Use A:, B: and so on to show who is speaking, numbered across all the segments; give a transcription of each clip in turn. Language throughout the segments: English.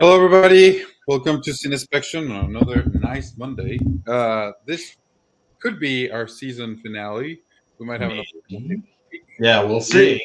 A: Hello, everybody. Welcome to Cinespection on another nice Monday. Uh, this could be our season finale. We might have
B: Maybe. An opportunity. Yeah, we'll see.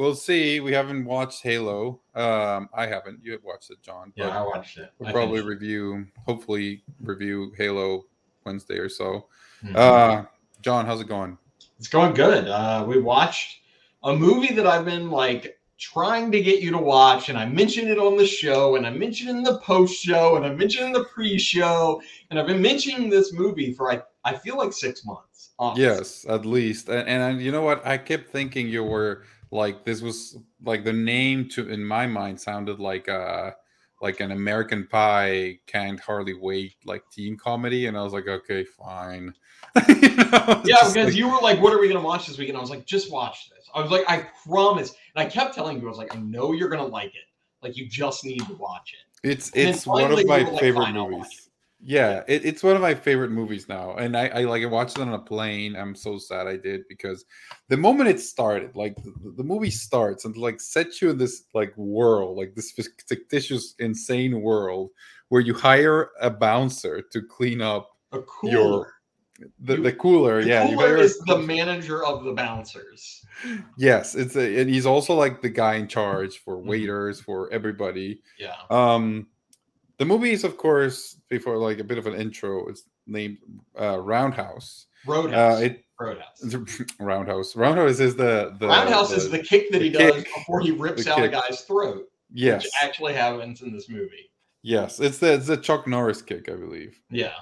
A: We'll see. We haven't watched Halo. Um, I haven't. You have watched it, John.
B: Yeah, I watched it.
A: We'll
B: I
A: probably review, hopefully, review Halo Wednesday or so.
B: Mhm.
A: Uh, John, how's it going?
B: it's going good. Uh, we watched a movie that I've been like trying to get you to watch, and I mentioned it on the show, and I mentioned it in the post show, and I mentioned it in the pre show, and I've been mentioning this movie for I, I feel like six months. honestly.
A: Yes, at least. And, and I- you know what? I kept thinking you were like this was like the name to in my mind sounded like uh like an American Pie can't hardly wait like teen comedy, and I was like, okay, fine. You know,
B: Yeah, because
A: like-
B: you were like, "What are we gonna watch this weekend?" I was like, "Just watch this." I was like, "I promise," and I kept telling you, "I was like, I know you're gonna like it. Like, you just need to watch it."
A: it's
B: and
A: it's one of my
B: like,
A: favorite
B: "Fine, I'll watch
A: movies. Yeah, it, it's one of my favorite movies now, and I, I like I watched it on a plane. I'm so sad I did because the moment it started, like the, the movie starts and like sets you in this like world, like this fictitious, insane world where you hire a bouncer to clean up
B: A cooler.
A: your the,
B: You-
A: the cooler.
B: The
A: yeah,
B: cooler is the manager of the bouncers.
A: yes, it's a, and he's also like the guy in charge for
B: Mhm.
A: waiters for everybody.
B: Yeah.
A: Um, the movie is, of course, before like a bit of an intro. It's named uh, Roundhouse.
B: Roadhouse.
A: Uh, it
B: Roadhouse.
A: Roundhouse. Roundhouse is the the
B: Roundhouse is the kick that he
A: the
B: does
A: kick.
B: before he rips
A: The
B: out a guy's throat,
A: yes,
B: which actually happens in this movie.
A: yes. It's the it's the Chuck Norris kick, I believe.
B: Yeah.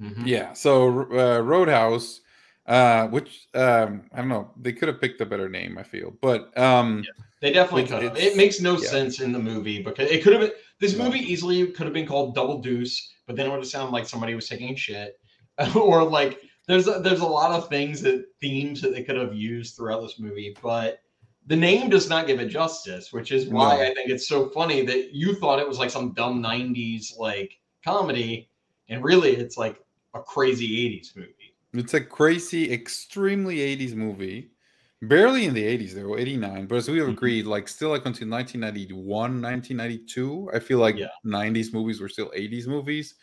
B: Mhm.
A: Yeah. So uh, Roadhouse, uh, which um, I don't know, they could have picked a better name. I feel, but um,
B: They definitely could have. It makes no
A: yeah.
B: sense in the movie because it could have been this
A: No.
B: movie easily could have been called Double Deuce, but then it would have sounded like somebody was taking shit. or like there's a, there's a lot of things that themes that they could have used throughout this movie, but the name does not give it justice, which is why
A: No.
B: I think it's so funny that you thought it was like some dumb 90s like comedy and really it's like a crazy 80s movie.
A: It's a crazy, extremely 80s movie. Barely in the 80s, though, 89. But as we have
B: Mhm.
A: agreed, like still like until 1991, 1992, I feel like
B: Yeah.
A: 90s movies were still 80s movies.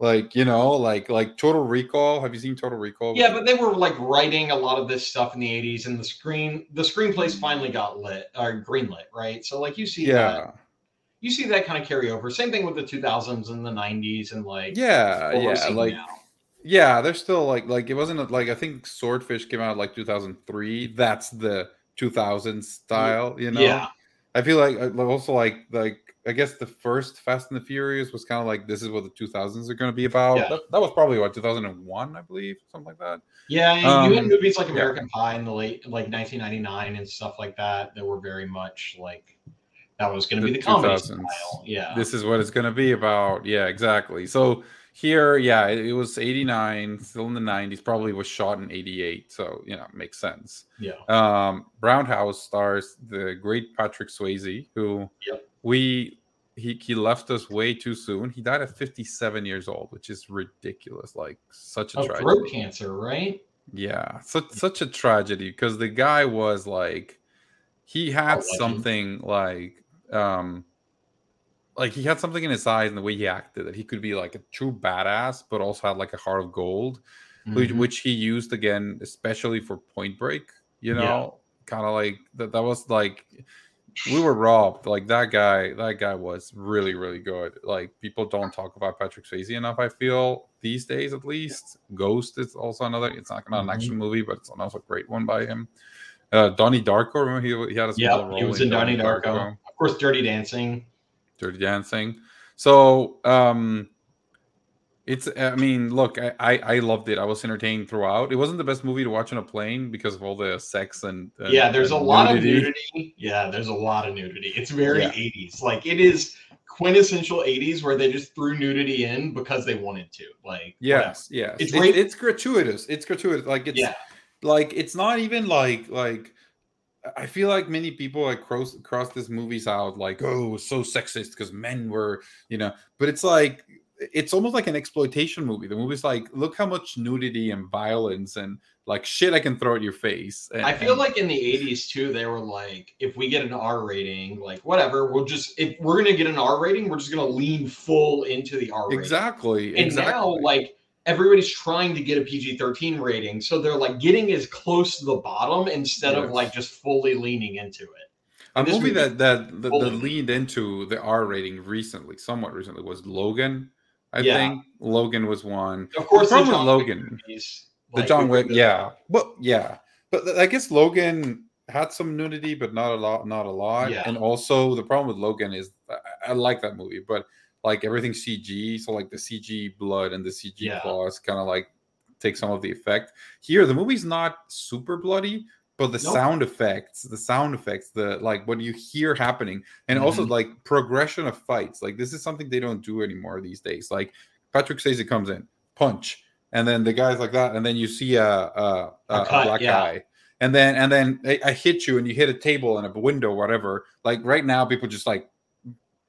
A: Like, you know, like like Total Recall. Have you seen Total Recall?
B: Yeah, but they were like writing a lot of this stuff in the 80s and the screen the screenplays finally got lit or greenlit, right? So like you see that
A: yeah.
B: you see that kind of carry over. Same thing with the 2000s and the 90s and like
A: Yeah, yeah, like
B: now.
A: Yeah, they're still like like it wasn't like I think Swordfish came out like 2003. That's the 2000s style, you know.
B: Yeah.
A: I feel like uh, also like like I guess the first Fast and the Furious was kind of like this is what the 2000s are going to be about.
B: Yeah.
A: That, that was probably what 2001, I believe, something like that.
B: Yeah, and you had
A: Um,
B: movies like
A: yeah.
B: American Pie in the late like 1999 and stuff like that that were very much like that was going to be the comedy
A: 2000s.
B: style. Yeah.
A: This is what it's going to be about. Yeah, exactly. So here, yeah, it, it was 89, still in the 90s. Probably was shot in 88, so you know, makes sense.
B: yeah.
A: Um, Brownhouse stars the great Patrick Swayze, who
B: Yep.
A: we he he left us way too soon. He died at 57 years old, which is ridiculous. Like such a
B: Of
A: tragedy.
B: throat cancer, right?
A: Yeah, such such a tragedy because the guy was like he had something like um like he had something in his eyes and the way he acted that he could be like a true badass, but also had like a heart of gold which,
B: Mhm.
A: which he used again, especially for Point Break. You
B: Yeah.
A: know, kind of like that. That was like we were robbed. Like that guy. That guy was really, really good. Like people don't talk about Patrick Swayze enough. I feel these days, at least. Ghost is also another. It's not not an
B: Mhm.
A: action movie, but it's also a great one by him. Uh, Donnie Darko. Remember he, he had a
B: Yeah,
A: role.
B: he was
A: in
B: in Donnie Darko. Of course, Dirty Dancing.
A: Dirty Dancing. So um it's I mean, look, I, I I loved it. I was entertained throughout. It wasn't the best movie to watch on a plane because of all the sex and, and-
B: yeah, there's a lot
A: nudity.
B: of nudity. Yeah, there's a lot of nudity. It's very
A: Yeah.
B: 80s. Like it is quintessential 80s where they just threw nudity in because they wanted to. Like
A: Yes, yes.
B: It's
A: It's, it's gratuitous. It's gratuitous. Like it's
B: Yeah.
A: like it's not even like like I feel like many people like cross cross this movies out like, oh, it was so sexist because men were, you know, but it's like it's almost like an exploitation movie. The movie's like, look how much nudity and violence and like shit I can throw at your face. And,
B: I feel like in the 80s too, they were like, if we get an R rating, like whatever, we'll just if we're gonna get an R rating, we're just gonna lean full into the R rating.
A: exactly,
B: And
A: exactly.
B: now, like everybody's trying to get a PG-13 rating, so they're like getting as close to the bottom instead of like just fully leaning into it.
A: a
B: this
A: movie
B: movie-
A: that that that, that leaned into the R rating recently, somewhat recently, was Logan. I
B: Yeah.
A: think Logan was one.
B: Of course,
A: the problem with
B: John
A: Logan,
B: movies,
A: the
B: like,
A: John Wick, yeah, well, yeah, but I guess Logan had some nudity, but not a lot, not a lot.
B: Yeah.
A: And also, the problem with Logan is I, I like that movie, but like everything CG, so like the CG blood and the CG
B: Yeah.
A: claws kind of like take some of the effect. Here, the movie's not super bloody, but the
B: Nope.
A: sound effects, the sound effects, the like what you hear happening, and also
B: Mhm.
A: like progression of fights. Like this is something they don't do anymore these days. Like Patrick Swayze comes in, punch, and then the guy's like that, and then you see a a, a, a
B: cut,
A: black
B: yeah.
A: guy, and then and then I, I hit you, and you hit a table and a window, whatever. Like right now, people just like,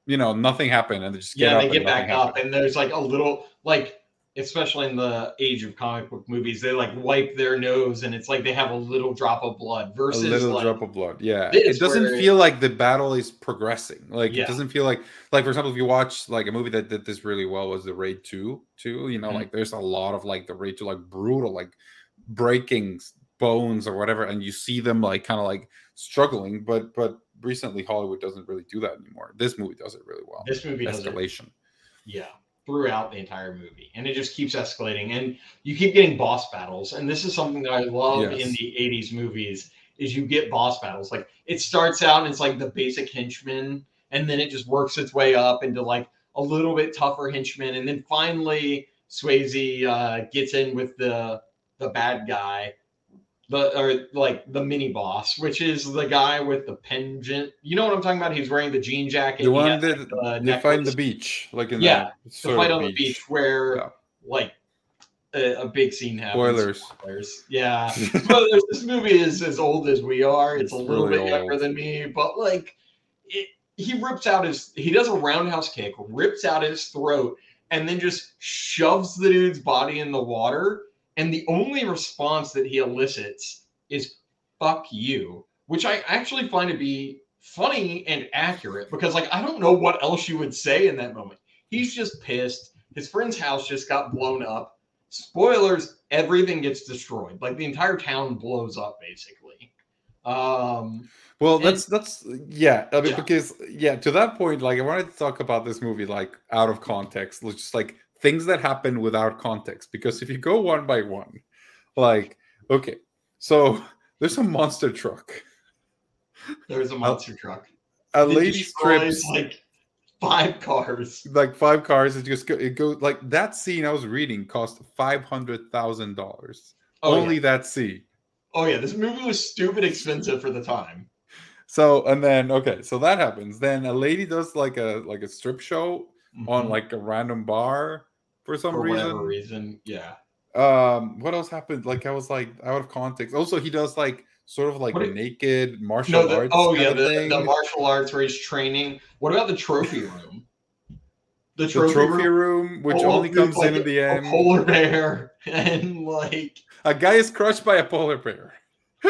A: you know, nothing happened, and they just get
B: yeah,
A: up
B: they get back up,
A: happened.
B: and there's like a little like especially in the age of comic book movies, they like wipe their nose and it's like they have a little drop of blood versus a
A: little
B: like,
A: drop of blood yeah it doesn't feel like the battle is progressing like
B: Yeah.
A: it doesn't feel like like for example if you watch like a movie that did this really well was the raid 2 too you know
B: Mhm.
A: like there's a lot of like the raid 2 like brutal like breaking bones or whatever and you see them like kind of like struggling but but recently hollywood doesn't really do that anymore. This movie does it really well.
B: This movie does it.
A: Escalation.
B: Yeah, throughout the entire movie, and it just keeps escalating, and you keep getting boss battles, and this is something that I love
A: Yes.
B: in the '80s movies. Is you get boss battles. Like it starts out and it's like the basic henchman, and then it just works its way up into like a little bit tougher henchman, and then finally Swayze uh, gets in with the the bad guy, the or like the mini boss, which is the guy with the pendant. You know what I'm talking about? He's wearing the jean jacket.
A: the
B: he
A: one that
B: like, the
A: they fight in the beach like in
B: Yeah,
A: the,
B: the fight on the beach where
A: Yeah.
B: like a, a big scene happens.
A: spoilers
B: Spoilers. Yeah. Spoilers. this movie is as old as we are. It's,
A: It's
B: a little
A: really
B: bit younger than me, but like it, he rips out his he does a roundhouse kick, rips out his throat, and then just shoves the dude's body in the water. And the only response that he elicits is fuck you, which I actually find to be funny and accurate because like I don't know what else you would say in that moment. He's just pissed. His friend's house just got blown up. Spoilers, everything gets destroyed. Like the entire town blows up basically. Um
A: Well,
B: And-
A: that's that's yeah. I mean,
B: Yeah.
A: because yeah, to that point, like I wanted to talk about this movie like out of context, just like things that happen without context. Because if you go one by one, like okay, so there's a monster truck.
B: there's a monster truck.
A: A
B: It
A: lady strips
B: like five cars.
A: like five cars. It just go, it goes like that scene I was reading cost five hundred thousand dollars.
B: Oh,
A: Only
B: yeah.
A: that scene.
B: oh yeah, this movie was stupid expensive for the time.
A: So and then okay, so that happens. Then a lady does like a like a strip show on
B: Mhm.
A: like a random bar for some
B: for
A: reason.
B: reason. Yeah.
A: Um, what else happened? Like I was like out of context. Also, he does like sort of like
B: What
A: naked martial
B: No, the,
A: arts.
B: oh yeah, the, the martial arts where he's training. What about the trophy room? The
A: The
B: trophy,
A: trophy
B: room,
A: room, which
B: Oh,
A: only comes
B: like
A: in at the
B: a
A: end.
B: polar bear and like
A: A guy is crushed by a polar bear.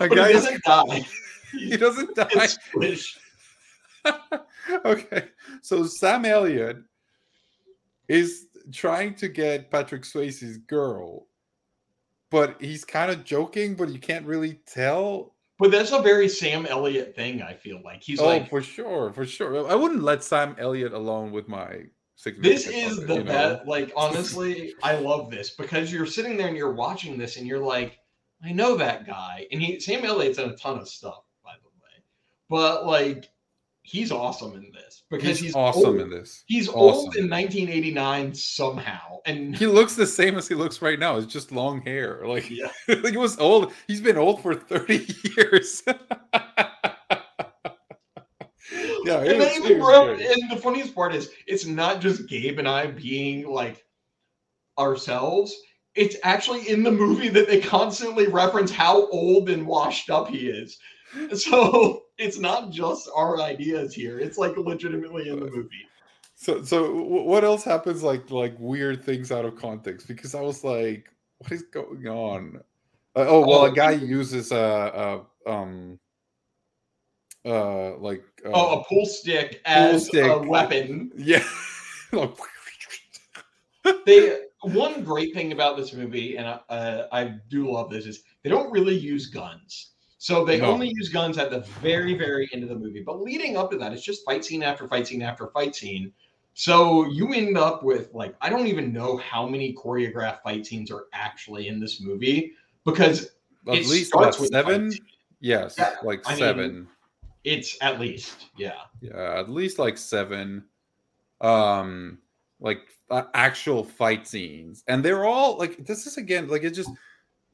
A: a guy
B: he
A: is,
B: doesn't die.
A: he doesn't die. Okay, so Sam Elliott is trying to get Patrick Swayze's girl, but he's kind of joking, but you can't really tell.
B: But that's a very Sam Elliott thing. I feel like he's
A: oh,
B: like
A: for sure, for sure. I wouldn't let Sam Elliott alone with my.
B: this is
A: other,
B: the
A: know?
B: best. Like honestly, I love this because you're sitting there and you're watching this and you're like, I know that guy, and he Sam Elliott's done a ton of stuff, by the way, but like he's awesome in this because
A: He's,
B: he's,
A: awesome
B: old.
A: in this.
B: He's
A: Awesome.
B: old in 1989 somehow, and
A: He looks the same as he looks right now. It's just long hair. Like,
B: yeah,
A: like he was old. He's been old for 30 years. yeah,
B: and
A: was-
B: even
A: was
B: bro,
A: great.
B: and the funniest part is it's not just Gabe and I being like ourselves. it's actually in the movie that they constantly reference how old and washed up he is. So it's not just our ideas here. It's like legitimately in the movie.
A: So, so what else happens? Like, like weird things out of context? Because I was like, what is going on? Uh, oh well, oh, a guy uses a, a um uh like
B: uh, oh a pool stick as pool stick. a weapon.
A: Yeah.
B: they one great thing about this movie, and I, uh, I do love this, is they don't really use guns. So they no. only use guns at the very, very end of the movie. But leading up to that, it's just fight scene after fight scene after fight scene. So you end up with like I don't even know how many choreographed fight scenes are actually in this movie because
A: at least what, seven. Yes, yeah, like I seven. Mean,
B: it's at least yeah.
A: Yeah, at least like seven. Um, like uh, actual fight scenes, and they're all like this is again like it just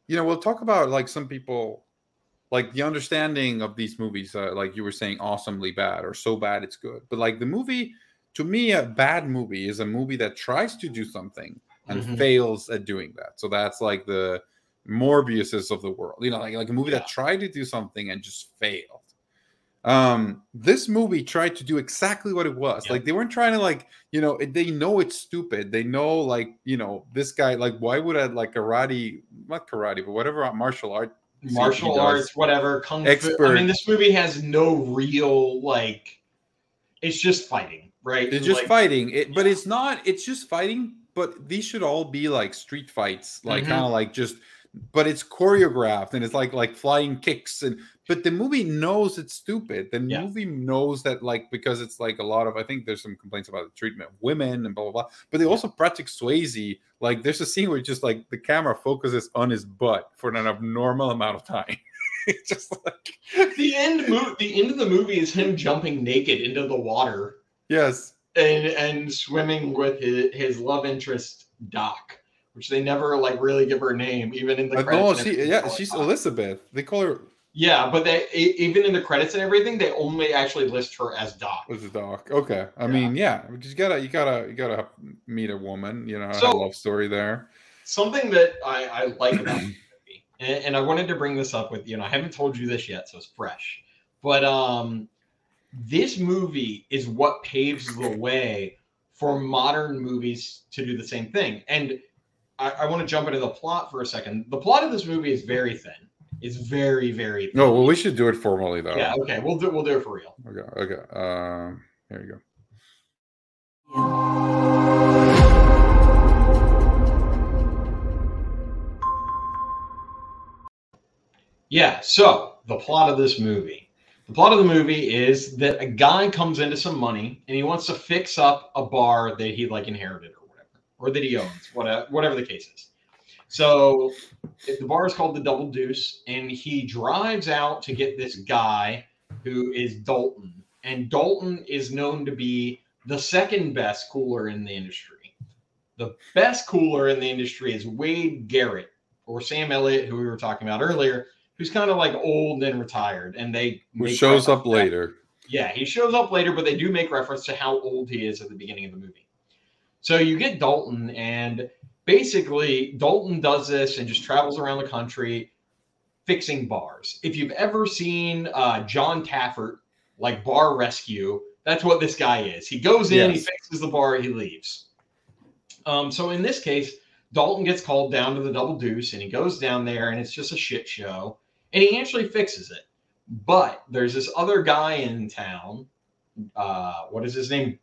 A: you know we'll talk about like some people like the understanding of these movies uh, like you were saying awesomely bad or so bad it's good. But like the movie to me a bad movie is a movie that tries to do something and mm-hmm. fails at doing that. So that's like the morbiuses of the world you know like, like a movie yeah. that tried to do something and just failed. Um this movie tried to do exactly what it was. Like they weren't trying to like you know they know it's stupid. They know like you know this guy like why would i like karate not karate but whatever martial art
B: martial arts whatever kung Expert. fu. I mean this movie has no real like it's just fighting right?
A: It's just like, fighting. It but it's not it's just fighting but these should all be like street fights. Like mm-hmm. kind of like just but it's choreographed and it's like like flying kicks and but the movie knows it's stupid. The yeah. movie knows that like because it's like a lot of i think there's some complaints about the treatment of women and blah blah blah but they also Patrick Swayze like there's a scene where just like the camera focuses on his butt for an abnormal amount of time. It's just
B: like the end mo- the end of the movie is him jumping naked into the water
A: yes.
B: and and swimming with his, his love interest doc which they never like really give her name, even in the uh, credits.
A: No, she yeah, she's Elizabeth. They call her.
B: Yeah, but they even in the credits and everything, they only actually list her as Doc.
A: As Doc, okay. I yeah. mean, yeah, you gotta you gotta you gotta meet a woman. You know, so, a love story there.
B: Something that I, I like about the movie, and, and I wanted to bring this up with you, know, I haven't told you this yet, so it's fresh. But um, this movie is what paves the way for modern movies to do the same thing, and I, I want to jump into the plot for a second. The plot of this movie is very thin. It's very, very thin.
A: No, well, we should do it formally though.
B: Yeah, okay. We'll do we'll do it for real.
A: Okay, okay. Um here we go.
B: Yeah, so the plot of this movie. The plot of the movie is that a guy comes into some money and he wants to fix up a bar that he like inherited or that he owns, whatever, uh, whatever the case is. So if the bar is called the Double Deuce, and he drives out to get this guy who is Dalton. And Dalton is known to be the second best cooler in the industry. The best cooler in the industry is Wade Garrett or Sam Elliott, who we were talking about earlier, who's kind of like old and retired. And they
A: who shows up later.
B: Yeah, he shows up later, but they do make reference to how old he is at the beginning of the movie. So you get Dalton, and basically, Dalton does this and just travels around the country fixing bars. If you've ever seen uh, Jon Taffer, like Bar Rescue, that's what this guy is. He goes in, yes. he fixes the bar, he leaves. Um, so in this case, Dalton gets called down to the Double Deuce, and he goes down there, and it's just a shit show. And he actually fixes it. But there's this other guy in town. Uh, what is his name?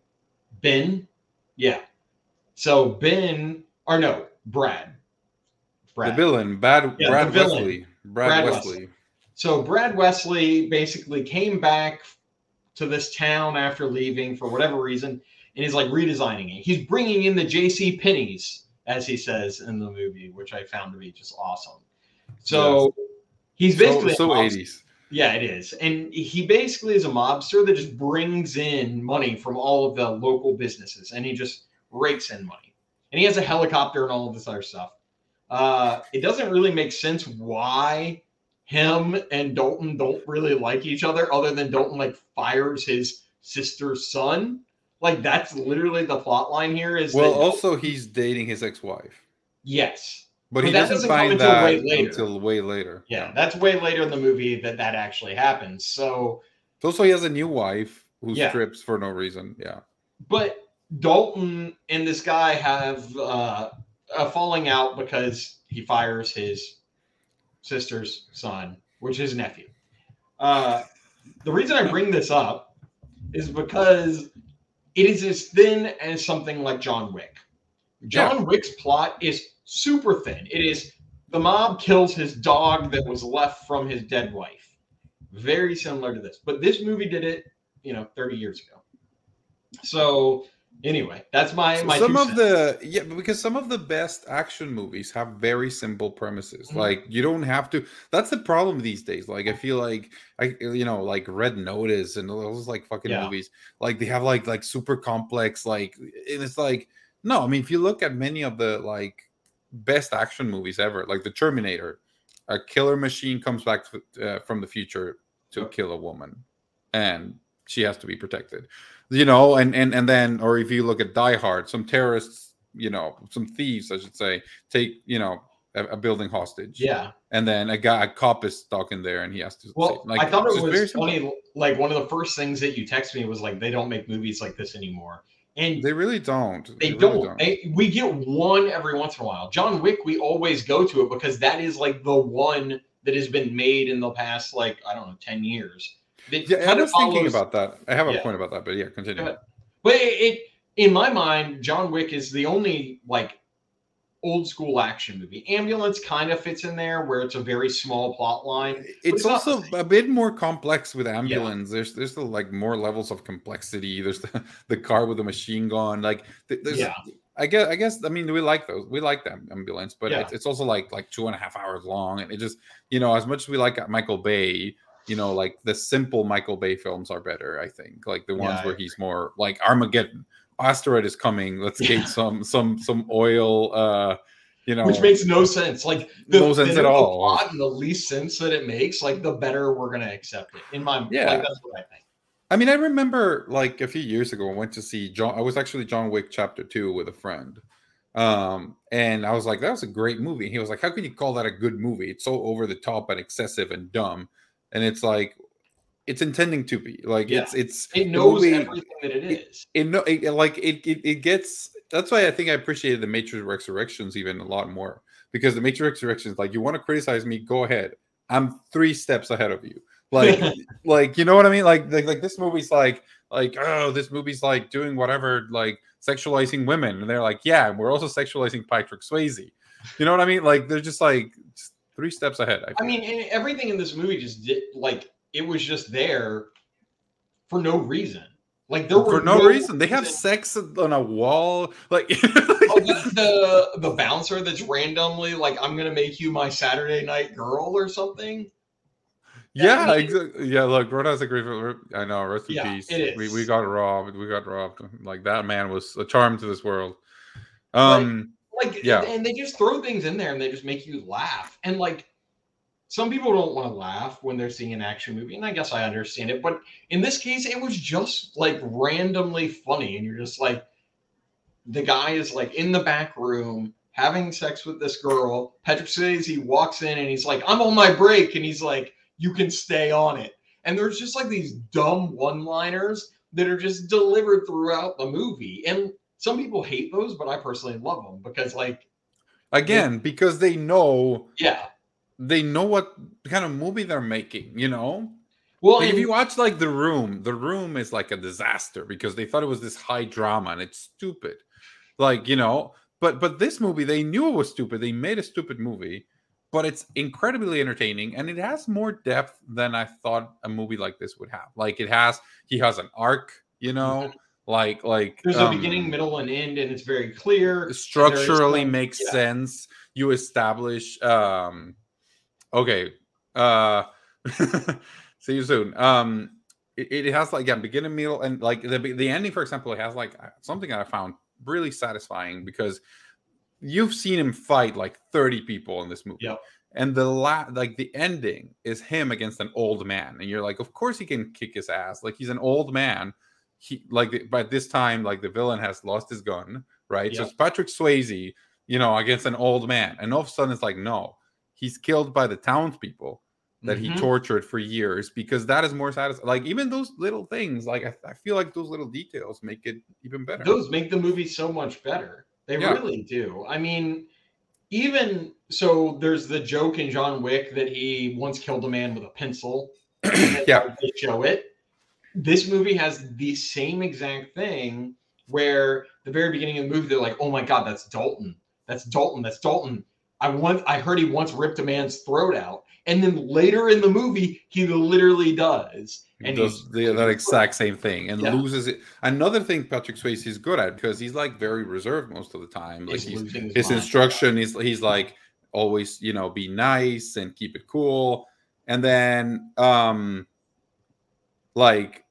B: Ben. Yeah. So Ben, or no, Brad.
A: Brad. The villain, Bad, yeah, Brad Wesley. Brad, Brad Wesley. Wesley.
B: So Brad Wesley basically came back to this town after leaving for whatever reason, and he's like redesigning it. He's bringing in the J.C. Penney's, as he says in the movie, which I found to be just awesome. So yes. he's basically
A: so, so 80s.
B: Yeah, it is. And he basically is a mobster that just brings in money from all of the local businesses and he just rakes in money. And he has a helicopter and all of this other stuff. Uh, it doesn't really make sense why him and Dalton don't really like each other, other than Dalton like fires his sister's son. Like that's literally the plot line here. Is
A: well, also he's dating his ex-wife.
B: Yes,
A: but,
B: But
A: he doesn't
B: doesn't
A: find
B: until
A: that
B: way later.
A: until way later.
B: Yeah, that's way later in the movie that that actually happens. So,
A: Also, he has a new wife who
B: Yeah.
A: strips for no reason. Yeah.
B: but Dalton and this guy have uh, a falling out because he fires his sister's son, which is nephew. Uh, the reason I bring this up is because it is as thin as something like John Wick. John Wick's plot is super thin. It is the mob kills his dog that was left from his dead wife. Very similar to this. But this movie did it, you know, 30 years ago. So anyway, that's my
A: So
B: my
A: some of
B: cents.
A: the yeah because some of the best action movies have very simple premises
B: Mhm.
A: like you don't have to that's the problem these days like i feel like i you know like red notice and those like fucking
B: Yeah.
A: movies like they have like like super complex like and it's like no i mean if you look at many of the like best action movies ever like the terminator a killer machine comes back to, uh, from the future to kill a woman and she has to be protected you know and and and then or if you look at die hard some terrorists you know some thieves i should say take you know a, a building hostage
B: yeah.
A: and then a guy a cop is stuck in there and he has to
B: Well,
A: like,
B: I thought it was
A: simple.
B: funny. Like one of the first things that you text me was like, they don't make movies like this anymore, and
A: they really don't
B: they,
A: really
B: don't. They, we get one every once in a while. John Wick, we always go to it because that is like the one that has been made in the past like I don't know ten years.
A: Yeah i was thinking about that i have a
B: Yeah.
A: point about that but yeah continue.
B: But it, it, in my mind, John Wick is the only like old school action movie. Ambulance kind of fits in there where it's a very small plot line.
A: it's
B: it's
A: also a bit more complex with ambulance there's there's the, like more levels of complexity there's the, the car with the machine gun like there's
B: Yeah.
A: I guess I guess I mean we like those we like that ambulance but
B: Yeah.
A: it's, it's also like like two and a half hours long and it just you know as much as we like Michael Bay you know like the simple Michael Bay films are better I think like the ones
B: Yeah,
A: where he's more like Armageddon asteroid is coming let's get some some some oil uh you know
B: Which makes no sense. Like the
A: No sense
B: thinner
A: at
B: the
A: all.
B: plot and the least sense that it makes, like the better we're gonna accept it. In my
A: Yeah.
B: like that's what I think.
A: I mean, I remember like a few years ago, I went to see John. I was actually John Wick Chapter Two with a friend, um, and I was like, "That was a great movie." And he was like, "How can you call that a good movie? It's so over the top and excessive and dumb." And it's like, it's intending to be like
B: Yeah.
A: it's it's
B: It knows everything that it is.
A: it no it, it- like it, it it gets that's why I think I appreciated the Matrix Resurrections even a lot more because the Matrix Resurrections like you want to criticize me go ahead. I'm three steps ahead of you. Like like you know what I mean? Like, like like this movie's like like oh this movie's like doing whatever like sexualizing women and they're like yeah we're also sexualizing Patrick Swayze. You know what I mean? Like they're just like just three steps ahead I,
B: I mean, and everything in this movie just did like it was just there for no reason. Like there were
A: for no, reason they have sex on a wall like
B: Oh, the, the the bouncer that's randomly like, I'm gonna make you my Saturday night girl or something.
A: Yeah,
B: I mean-
A: exactly. Yeah, look, Roadhouse a great. I know. Rest in
B: Yeah,
A: peace.
B: it
A: We we got robbed. We got robbed. Like that man was a charm to this world. Um.
B: Like,
A: Yeah.
B: and they just throw things in there and they just make you laugh. And like, some people don't want to laugh when they're seeing an action movie, and I guess I understand it. But in this case, it was just like randomly funny, and you're just like, the guy is like in the back room having sex with this girl. Patrick Swayze walks in and he's like, "I'm on my break," and he's like, "You can stay on it." And there's just like these dumb one-liners that are just delivered throughout the movie, and some people hate those, but I personally love them because, like,
A: Again, because they know
B: yeah.
A: they know what kind of movie they're making. You know,
B: Well,
A: if you watch like The Room, The Room is like a disaster because they thought it was this high drama and it's stupid. Like you know, but but this movie they knew it was stupid. They made a stupid movie, but it's incredibly entertaining and it has more depth than I thought a movie like this would have. Like it has, he has an arc. You know, like like
B: there's a
A: um,
B: beginning, middle, and end, and it's very clear.
A: structurally makes
B: yeah.
A: sense you establish um okay uh see you soon um it, it has like yeah beginning middle and like the the ending for example it has like uh, something that i found really satisfying because you've seen him fight like 30 people in this movie
B: Yep.
A: and the la- like the ending is him against an old man and you're like of course he can kick his ass like he's an old man he like by this time like the villain has lost his gun right so it's patrick swayze you know, against an old man. And all of a sudden it's like, no, he's killed by the townspeople that
B: Mhm.
A: he tortured for years because that is more satisfying. Like even those little things, like I, I feel like those little details make it even better.
B: those make the movie so much better. They
A: Yeah.
B: really do. I mean, even so, there's the joke in John Wick that he once killed a man with a pencil.
A: Yeah.
B: they show it. This movie has the same exact thing where the very beginning of the movie, they're like, "Oh my god, that's Dalton. That's Dalton. That's Dalton." I once I heard he once ripped a man's throat out, and then later in the movie, he literally does.
A: He
B: And
A: does the, that exact same thing and
B: Yeah.
A: loses it. Another thing Patrick Swayze is good at because he's like very reserved most of the time. Like
B: He's
A: he's,
B: his
A: his instruction is he's like always you know be nice and keep it cool and then um like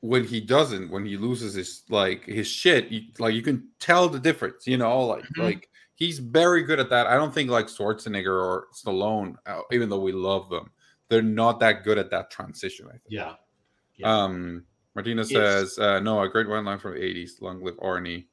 A: when he doesn't when he loses his like his shit you, like you can tell the difference you know like
B: Mhm.
A: like he's very good at that i don't think like schwarzenegger or stallone uh, even though we love them they're not that good at that transition i think
B: Yeah. Yeah.
A: um, Martina
B: It's-
A: says, uh, "No, a great one line from the '80s. Long live Arnie."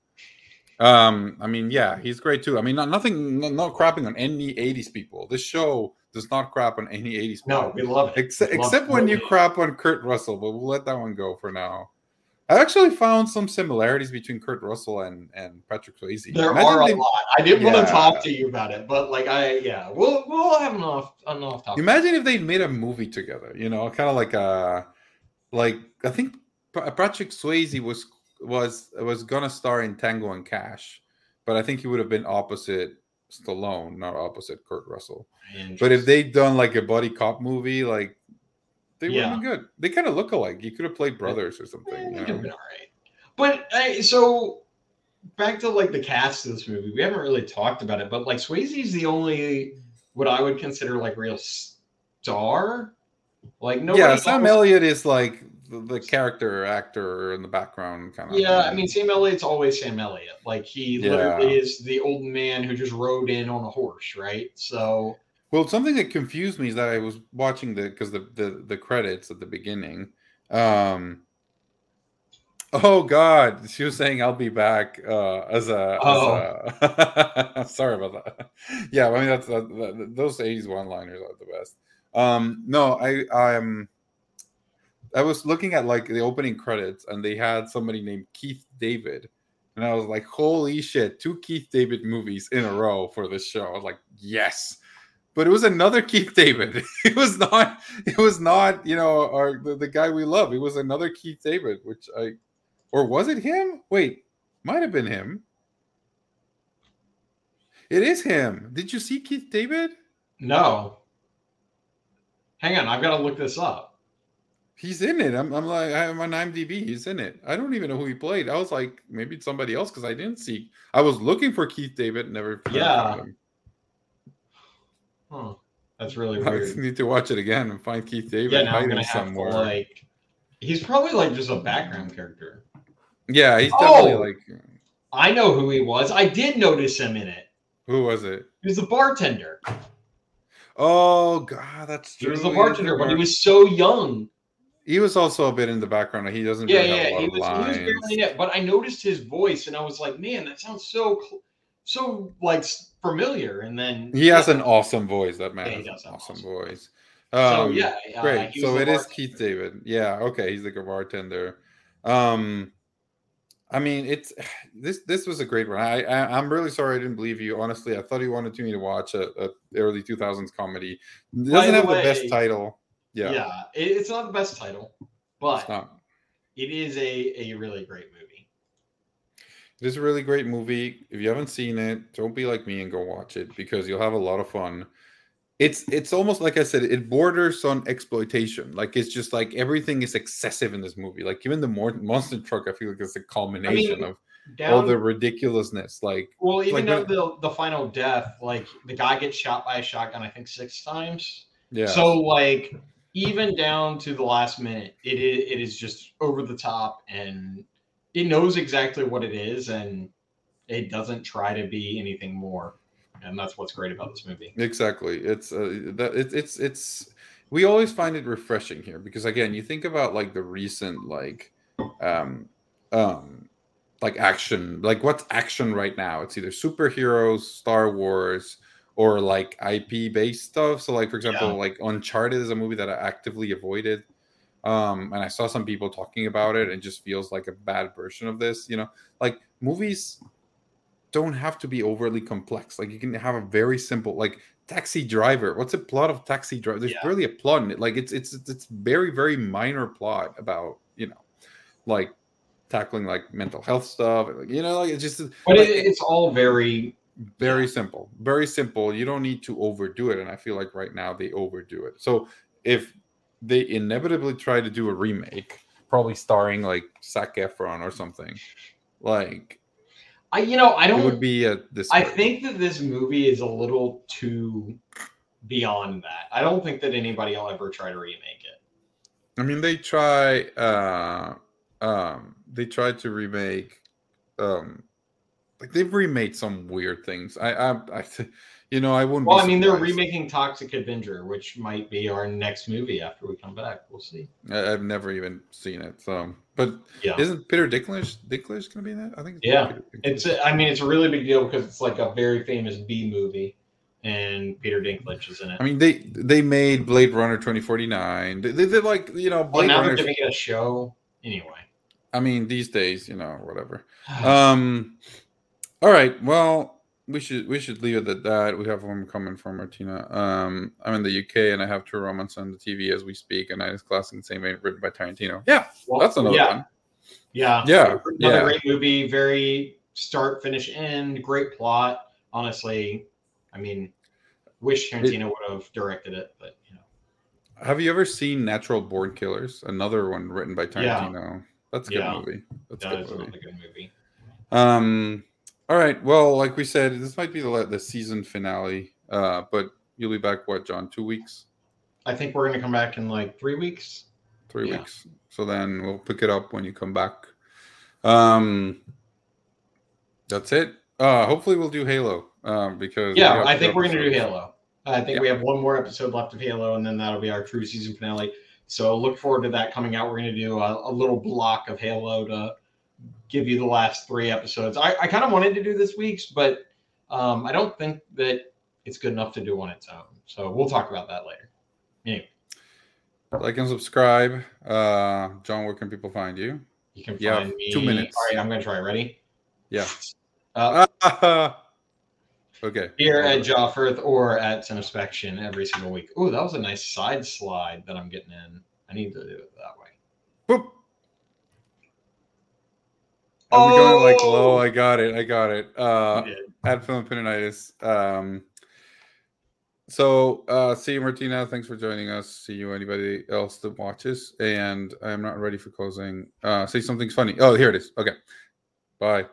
A: Um, I mean, yeah, he's great too. I mean, not, nothing, not, not crapping on any '80s people. This show does not crap on any '80s people.
B: No, we love it.
A: except
B: love
A: except when you crap on Kurt Russell, but we'll let that one go for now. I actually found some similarities between Kurt Russell and and Patrick Swayze.
B: There
A: Imagine
B: are a
A: they-
B: lot. I didn't want to talk to you about it, but like I, yeah, we'll we'll have enough enough talk.
A: Imagine if they made a movie together, you know, kind of like a, like I think Patrick Swayze was was was gonna star in Tango and Cash, but I think he would have been opposite Stallone, not opposite Kurt Russell. But if they'd done like a buddy cop movie, like they would have been good. They kind of look alike. You could have played brothers or something.
B: Eh,
A: you
B: it could have
A: know?
B: been all right. But I, so back to like the cast of this movie, we haven't really talked about it, but like Swayze's the only what I would consider like real star. Like no,
A: yeah, Sam Elliott is like the, the character actor in the background, kind of.
B: Yeah, I mean Sam Elliott's always Sam Elliott. Like he
A: Yeah.
B: literally is the old man who just rode in on a horse, right? So
A: Well, something that confused me is that I was watching the because the, the the credits at the beginning. Um Oh God, she was saying I'll be back uh as a,
B: Oh.
A: as a sorry about that. Yeah, I mean that's that, that, those 80s one-liners are the best. Um no, I I'm I was looking at like the opening credits and they had somebody named Keith David. And I was like, holy shit, two Keith David movies in a row for this show. I was like, yes. But it was another Keith David. It was not, it was not, you know, our the, the guy we love. It was another Keith David, which I or was it him? Wait, might have been him. It is him. Did you see Keith David?
B: no. Hang on, I've got to look this up.
A: He's in it. I'm, I'm like, I'm on IMDb. He's in it. I don't even know who he played. I was like, maybe it's somebody else because I didn't see. I was looking for Keith David, never.
B: Yeah.
A: him.
B: Huh. That's really
A: I
B: weird.
A: need to watch it again and find Keith David
B: Yeah, now I'm gonna have
A: somewhere.
B: to like. He's probably like just a background character.
A: yeah, he's definitely
B: Oh!
A: like.
B: I know who he was. I did notice him in it.
A: Who was it?
B: He was the bartender.
A: Oh God, that's
B: He
A: true.
B: was the bartender, but he was so young.
A: He was also a bit in the background. He doesn't
B: Yeah,
A: really have
B: yeah,
A: a lot
B: he
A: of
B: was. He was barely in it, but I noticed his voice, and I was like, "Man, that sounds so, so like familiar." And then
A: He has an awesome voice. That man
B: Yeah, he
A: has an awesome
B: awesome
A: voice.
B: so
A: Um,
B: yeah, uh,
A: Great. So it is. Keith David. Yeah. Okay. He's like a bartender. Um, I mean, it's this. This was a great one. I, I I'm really sorry I didn't believe you. Honestly, I thought you wanted me to watch a, a early 2000s comedy. It doesn't
B: the
A: have the best title.
B: Yeah,
A: Yeah.
B: it- it's not the best title, but it is a a really great movie.
A: It is a really great movie. If you haven't seen it, don't be like me and go watch it because you'll have a lot of fun. It's it's almost like I said, it borders on exploitation. Like it's just like everything is excessive in this movie. Like even the more monster truck, I feel like it's a culmination of all the ridiculousness. Like
B: well, even
A: like
B: though the the final death, like the guy gets shot by a shotgun, I think six times.
A: yeah,
B: So like even down to the last minute, it is it is just over the top, and it knows exactly what it is, and it doesn't try to be anything more. And that's what's great about this movie.
A: exactly. It's uh, that it, it's it's we always find it refreshing here because again, you think about like the recent like um um like action. Like what's action right now? It's either superheroes, Star Wars, or like IP based stuff. So like for example,
B: Yeah.
A: like Uncharted is a movie that I actively avoided. Um, and I saw some people talking about it and it just feels like a bad version of this, you know. Like movies don't have to be overly complex. Like you can have a very simple like Taxi Driver. What's the plot of Taxi Driver? There's
B: Yeah.
A: barely a plot in it. Like it's it's it's very very minor plot about you know like tackling like mental health stuff. Like, you know, like it's just
B: But
A: like,
B: it, it's all very
A: very
B: yeah.
A: simple, very simple. You don't need to overdo it, and I feel like right now they overdo it. So if they inevitably try to do a remake, probably starring like Zac Efron or something, like
B: I you know I don't
A: would be a this.
B: I think that this movie is a little too beyond that. I don't think that anybody will ever try to remake it.
A: I mean, they try. uh um They tried to remake. um Like they've remade some weird things. I, I, I you know, I wouldn't.
B: Well, I mean, they're remaking Toxic Avenger, which might be our next movie after we come back. We'll see.
A: I, I've never even seen it. So, but
B: Yeah.
A: isn't Peter Dinklage Dinklage going to be in that? I think. It's
B: Yeah, It's a, I mean, it's a really big deal because it's like a very famous B movie, and Peter Dinklage is in it.
A: I mean, they they made Blade Runner twenty forty nine. They, they did like you know
B: well,
A: Blade
B: now
A: Runner.
B: they're giving it a show anyway.
A: I mean, these days, you know, whatever. Um, all right. Well, we should we should leave it at that. We have one coming from Martina. Um, I'm in the UK and I have True Romance on the TV as we speak, and I is classic and same written by Tarantino. Yeah,
B: Well,
A: that's another
B: yeah,
A: one.
B: Yeah,
A: Yeah,
B: another
A: yeah.
B: great movie. Very start, finish, end. Great plot. Honestly, I mean, wish Tarantino would have directed it, but you know,
A: Have you ever seen Natural Born Killers? Another one written by Tarantino.
B: Yeah.
A: Tarantino. That's a good
B: Yeah.
A: movie. That's a
B: that
A: good
B: is
A: movie.
B: another good movie.
A: Um. All right. Well, like we said, this might be the the season finale. Uh, but you'll be back. What, John? Two weeks?
B: I think we're gonna come back in like three weeks.
A: Three
B: Yeah.
A: weeks. So then we'll pick it up when you come back. Um. That's it. Uh, hopefully we'll do Halo. Um, because
B: Yeah, I think we're gonna do. Halo. I think
A: Yeah.
B: we have one more episode left of Halo, and then that'll be our true season finale. So look forward to that coming out. We're gonna do a, a little block of Halo to give you the last three episodes. I, I kind of wanted to do this week's, but um, I don't think that it's good enough to do on its own. So we'll talk about that later. Anyway,
A: Like and subscribe. Uh, John, where can people find you?
B: you can
A: Yeah,
B: find me.
A: two minutes.
B: All right, I'm gonna try. Ready?
A: Yeah.
B: Uh,
A: okay.
B: here at Joffrith or at Cinespection every single week. Oh, that was a nice side slide that I'm getting in. I need to do it that way.
A: Boop. I'm going like
B: Oh!
A: low. I got it. I got it. Uh, at Philippinitis. Um, so uh, see you, Martina. Thanks for joining us. See you, anybody else that watches. And I'm not ready for closing. Uh, say something's funny. Oh, here it is. Okay. Bye.